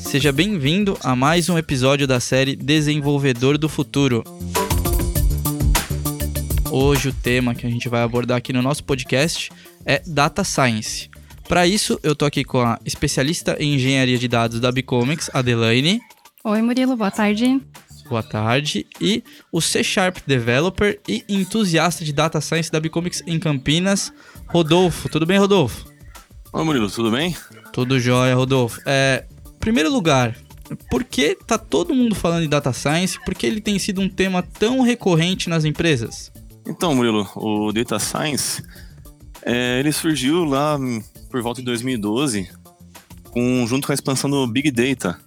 Seja bem-vindo a mais um episódio da série Desenvolvedor do Futuro. Hoje o tema que a gente vai abordar aqui no nosso podcast é Data Science. Para isso, eu tô aqui com a especialista em engenharia de dados da Bicomics, Adelaine. Oi, Murilo, boa tarde. Boa tarde. E o C Sharp Developer e entusiasta de Data Science da Bicomics em Campinas, Rodolfo. Tudo bem, Rodolfo? Oi, Murilo, tudo bem? Tudo jóia, Rodolfo. É, primeiro lugar, por que tá todo mundo falando de data science? Por que ele tem sido um tema tão recorrente nas empresas? Então, Murilo, o data science é, ele surgiu lá por volta de 2012, com, junto com a expansão do Big Data,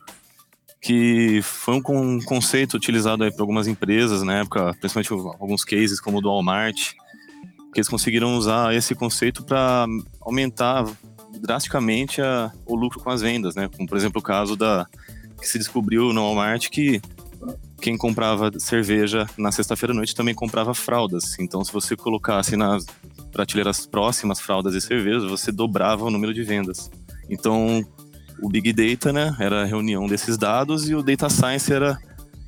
que foi um, um conceito utilizado por algumas empresas na época, principalmente alguns cases como o do Walmart, que eles conseguiram usar esse conceito para aumentar drasticamente a, o lucro com as vendas, né? Como por exemplo o caso da que se descobriu no Walmart que quem comprava cerveja na sexta-feira à noite também comprava fraldas. Então, se você colocasse nas prateleiras próximas fraldas e cervejas, você dobrava o número de vendas. Então, o Big Data, né, era a reunião desses dados e o Data Science era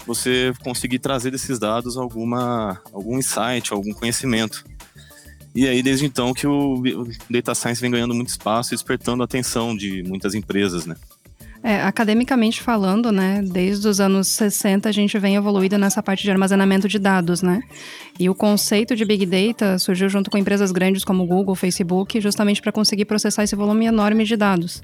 você conseguir trazer desses dados alguma algum insight, algum conhecimento. E aí, desde então, que o Data Science vem ganhando muito espaço e despertando a atenção de muitas empresas, né? É, academicamente falando, né, desde os anos 60 a gente vem evoluindo nessa parte de armazenamento de dados, né? E o conceito de Big Data surgiu junto com empresas grandes como Google, Facebook, justamente para conseguir processar esse volume enorme de dados.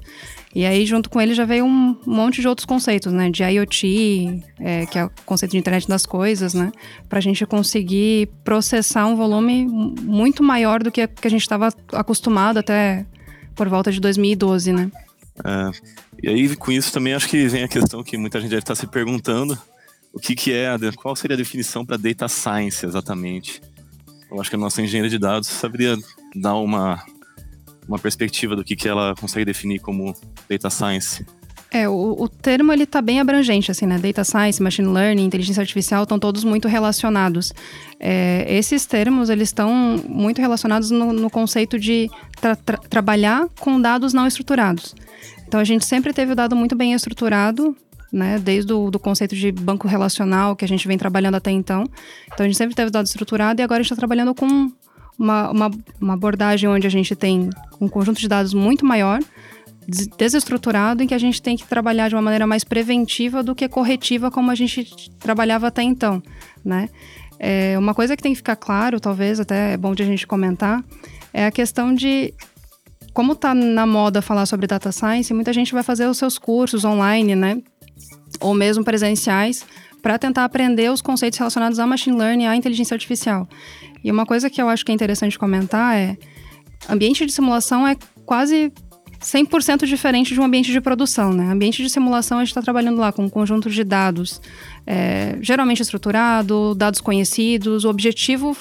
E aí, junto com ele, já veio um monte de outros conceitos, né? De IoT, é, que é o conceito de internet das coisas, né? Para a gente conseguir processar um volume muito maior do que a gente estava acostumado até por volta de 2012, né? É, e aí, com isso também acho que vem a questão que muita gente deve estar se perguntando, o que, que é, qual seria a definição para data science exatamente? Eu acho que a nossa engenharia de dados saberia dar uma, uma perspectiva do que, que ela consegue definir como data science. É, o, o termo ele tá bem abrangente, assim, né? Data Science, Machine Learning, Inteligência Artificial estão todos muito relacionados. É, esses termos, eles estão muito relacionados no, no conceito de tra tra trabalhar com dados não estruturados. Então a gente sempre teve o dado muito bem estruturado, né? Desde o do conceito de banco relacional que a gente vem trabalhando até então. Então a gente sempre teve o dado estruturado e agora a gente está trabalhando com uma, uma, uma abordagem onde a gente tem um conjunto de dados muito maior, desestruturado, em que a gente tem que trabalhar de uma maneira mais preventiva do que corretiva, como a gente trabalhava até então, né? É, uma coisa que tem que ficar claro, talvez até é bom de a gente comentar, é a questão de como tá na moda falar sobre data science, muita gente vai fazer os seus cursos online, né? Ou mesmo presenciais, para tentar aprender os conceitos relacionados a machine learning à inteligência artificial. E uma coisa que eu acho que é interessante comentar é: ambiente de simulação é quase 100% diferente de um ambiente de produção, né? Ambiente de simulação a gente está trabalhando lá com um conjunto de dados, é, geralmente estruturado, dados conhecidos. O objetivo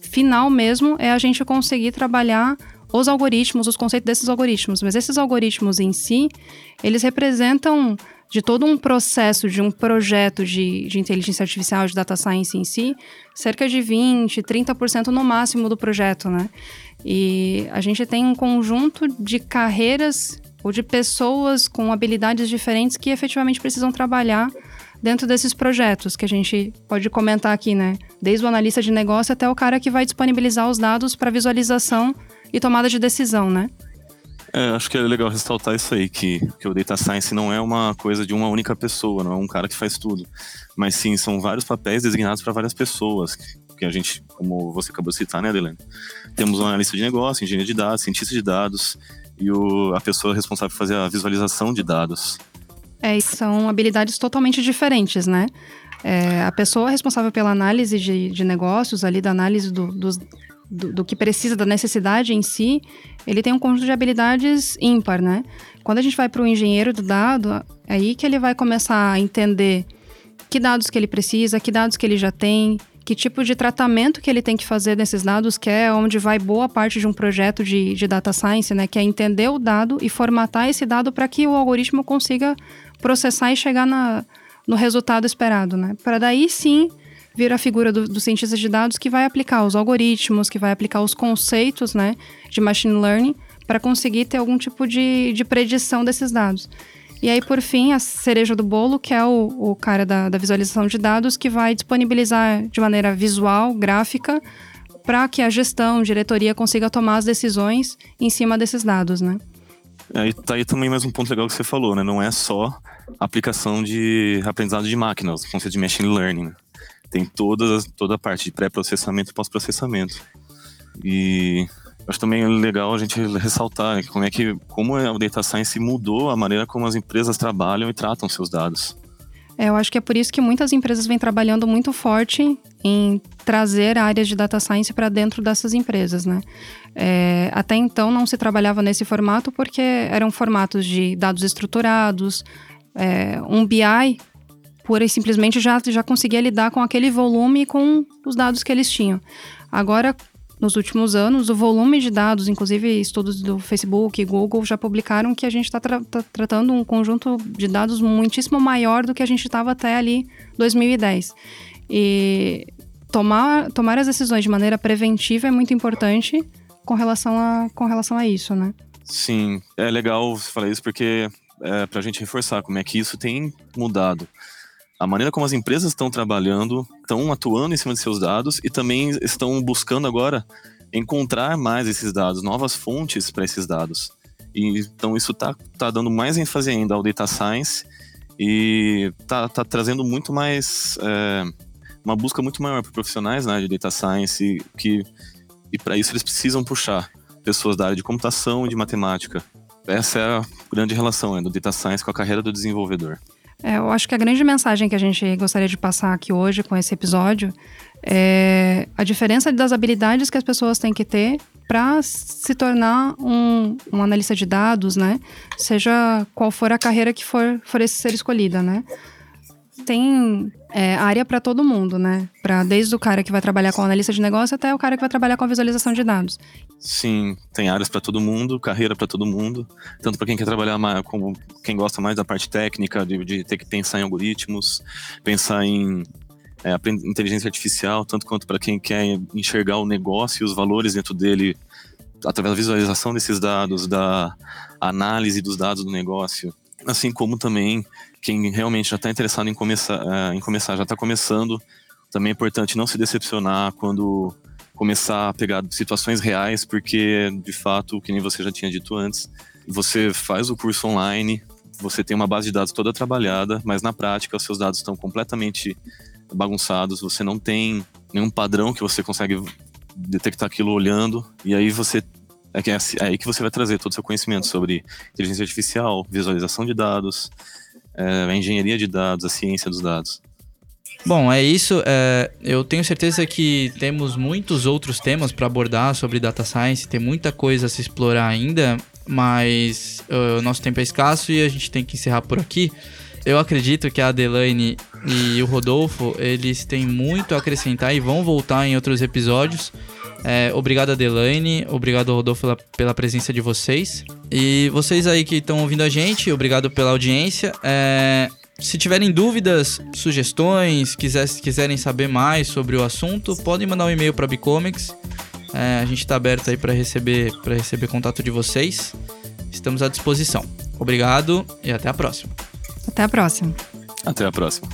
final mesmo é a gente conseguir trabalhar os algoritmos, os conceitos desses algoritmos. Mas esses algoritmos em si, eles representam de todo um processo, de um projeto de, de inteligência artificial, de data science em si, cerca de 20, 30% no máximo do projeto, né? E a gente tem um conjunto de carreiras ou de pessoas com habilidades diferentes que efetivamente precisam trabalhar dentro desses projetos que a gente pode comentar aqui, né? Desde o analista de negócio até o cara que vai disponibilizar os dados para visualização e tomada de decisão, né? É, acho que é legal ressaltar isso aí, que, que o Data Science não é uma coisa de uma única pessoa, não é um cara que faz tudo. Mas sim, são vários papéis designados para várias pessoas, que a gente, como você acabou de citar, né, Adelene? Temos um analista de negócio, engenheiro de dados, cientista de dados e o, a pessoa responsável por fazer a visualização de dados. É, são habilidades totalmente diferentes, né? É, a pessoa responsável pela análise de, de negócios, ali da análise do, dos, do, do, que precisa, da necessidade em si, ele tem um conjunto de habilidades ímpar, né? Quando a gente vai para o engenheiro do dado, é aí que ele vai começar a entender que dados que ele precisa, que dados que ele já tem, que tipo de tratamento que ele tem que fazer desses dados, que é onde vai boa parte de um projeto de, de data science, né? Que é entender o dado e formatar esse dado para que o algoritmo consiga processar e chegar na, no resultado esperado, né? Para daí sim vir a figura do, do cientista de dados que vai aplicar os algoritmos, que vai aplicar os conceitos, né, de machine learning para conseguir ter algum tipo de, de predição desses dados. E aí, por fim, a cereja do bolo, que é o, o cara da, da visualização de dados, que vai disponibilizar de maneira visual, gráfica, para que a gestão, diretoria consiga tomar as decisões em cima desses dados, né? Aí tá aí também mais um ponto legal que você falou, né? Não é só aplicação de aprendizado de máquinas, o conceito de machine learning. Né? Tem toda, toda a parte de pré-processamento e pós-processamento. E acho também legal a gente ressaltar como é que como o data science mudou a maneira como as empresas trabalham e tratam seus dados. É, eu acho que é por isso que muitas empresas vêm trabalhando muito forte em trazer áreas de data science para dentro dessas empresas, né? É, até então não se trabalhava nesse formato porque eram formatos de dados estruturados, é, um BI pura e simplesmente já, já conseguia lidar com aquele volume e com os dados que eles tinham. Agora, nos últimos anos, o volume de dados, inclusive estudos do Facebook e Google já publicaram que a gente está tra tá tratando um conjunto de dados muitíssimo maior do que a gente estava até ali 2010. E tomar, tomar as decisões de maneira preventiva é muito importante com relação a, com relação a isso, né? Sim, é legal você falar isso porque é para a gente reforçar como é que isso tem mudado a maneira como as empresas estão trabalhando, estão atuando em cima de seus dados e também estão buscando agora encontrar mais esses dados, novas fontes para esses dados. E, então isso está tá dando mais ênfase ainda ao data science e está tá trazendo muito mais é, uma busca muito maior para profissionais né, de data science que e para isso eles precisam puxar pessoas da área de computação e de matemática. Essa é a grande relação né, do data science com a carreira do desenvolvedor. É, eu acho que a grande mensagem que a gente gostaria de passar aqui hoje com esse episódio é a diferença das habilidades que as pessoas têm que ter para se tornar um, um, analista de dados, né? Seja qual for a carreira que for, for ser escolhida, né? Tem é, área para todo mundo, né? Para desde o cara que vai trabalhar com analista de negócio até o cara que vai trabalhar com visualização de dados. Sim, tem áreas para todo mundo, carreira para todo mundo, tanto para quem quer trabalhar mais, como quem gosta mais da parte técnica, de, de ter que pensar em algoritmos, pensar em é, inteligência artificial, tanto quanto para quem quer enxergar o negócio e os valores dentro dele através da visualização desses dados, da análise dos dados do negócio, assim como também quem realmente já está interessado em começar, uh, em começar, já está começando, também é importante não se decepcionar quando começar a pegar situações reais, porque de fato, que nem você já tinha dito antes, você faz o curso online, você tem uma base de dados toda trabalhada, mas na prática os seus dados estão completamente bagunçados, você não tem nenhum padrão que você consegue detectar aquilo olhando, e aí você é, é, é aí que você vai trazer todo o seu conhecimento sobre inteligência artificial, visualização de dados, é, a engenharia de dados, a ciência dos dados. Bom, é isso. É, eu tenho certeza que temos muitos outros temas para abordar sobre data science, tem muita coisa a se explorar ainda, mas uh, o nosso tempo é escasso e a gente tem que encerrar por aqui. Eu acredito que a Adelaine e o Rodolfo, eles têm muito a acrescentar e vão voltar em outros episódios. É, obrigado, Adelaine. Obrigado, Rodolfo, pela, pela, presença de vocês. E vocês aí que estão ouvindo a gente, obrigado pela audiência. É, se tiverem dúvidas, sugestões, quiser, quiserem saber mais sobre o assunto, podem mandar um e-mail para a Bicomics. É, a gente está aberto aí para receber, receber contato de vocês. Estamos à disposição. Obrigado e até a próxima. Até a próxima. Até a próxima.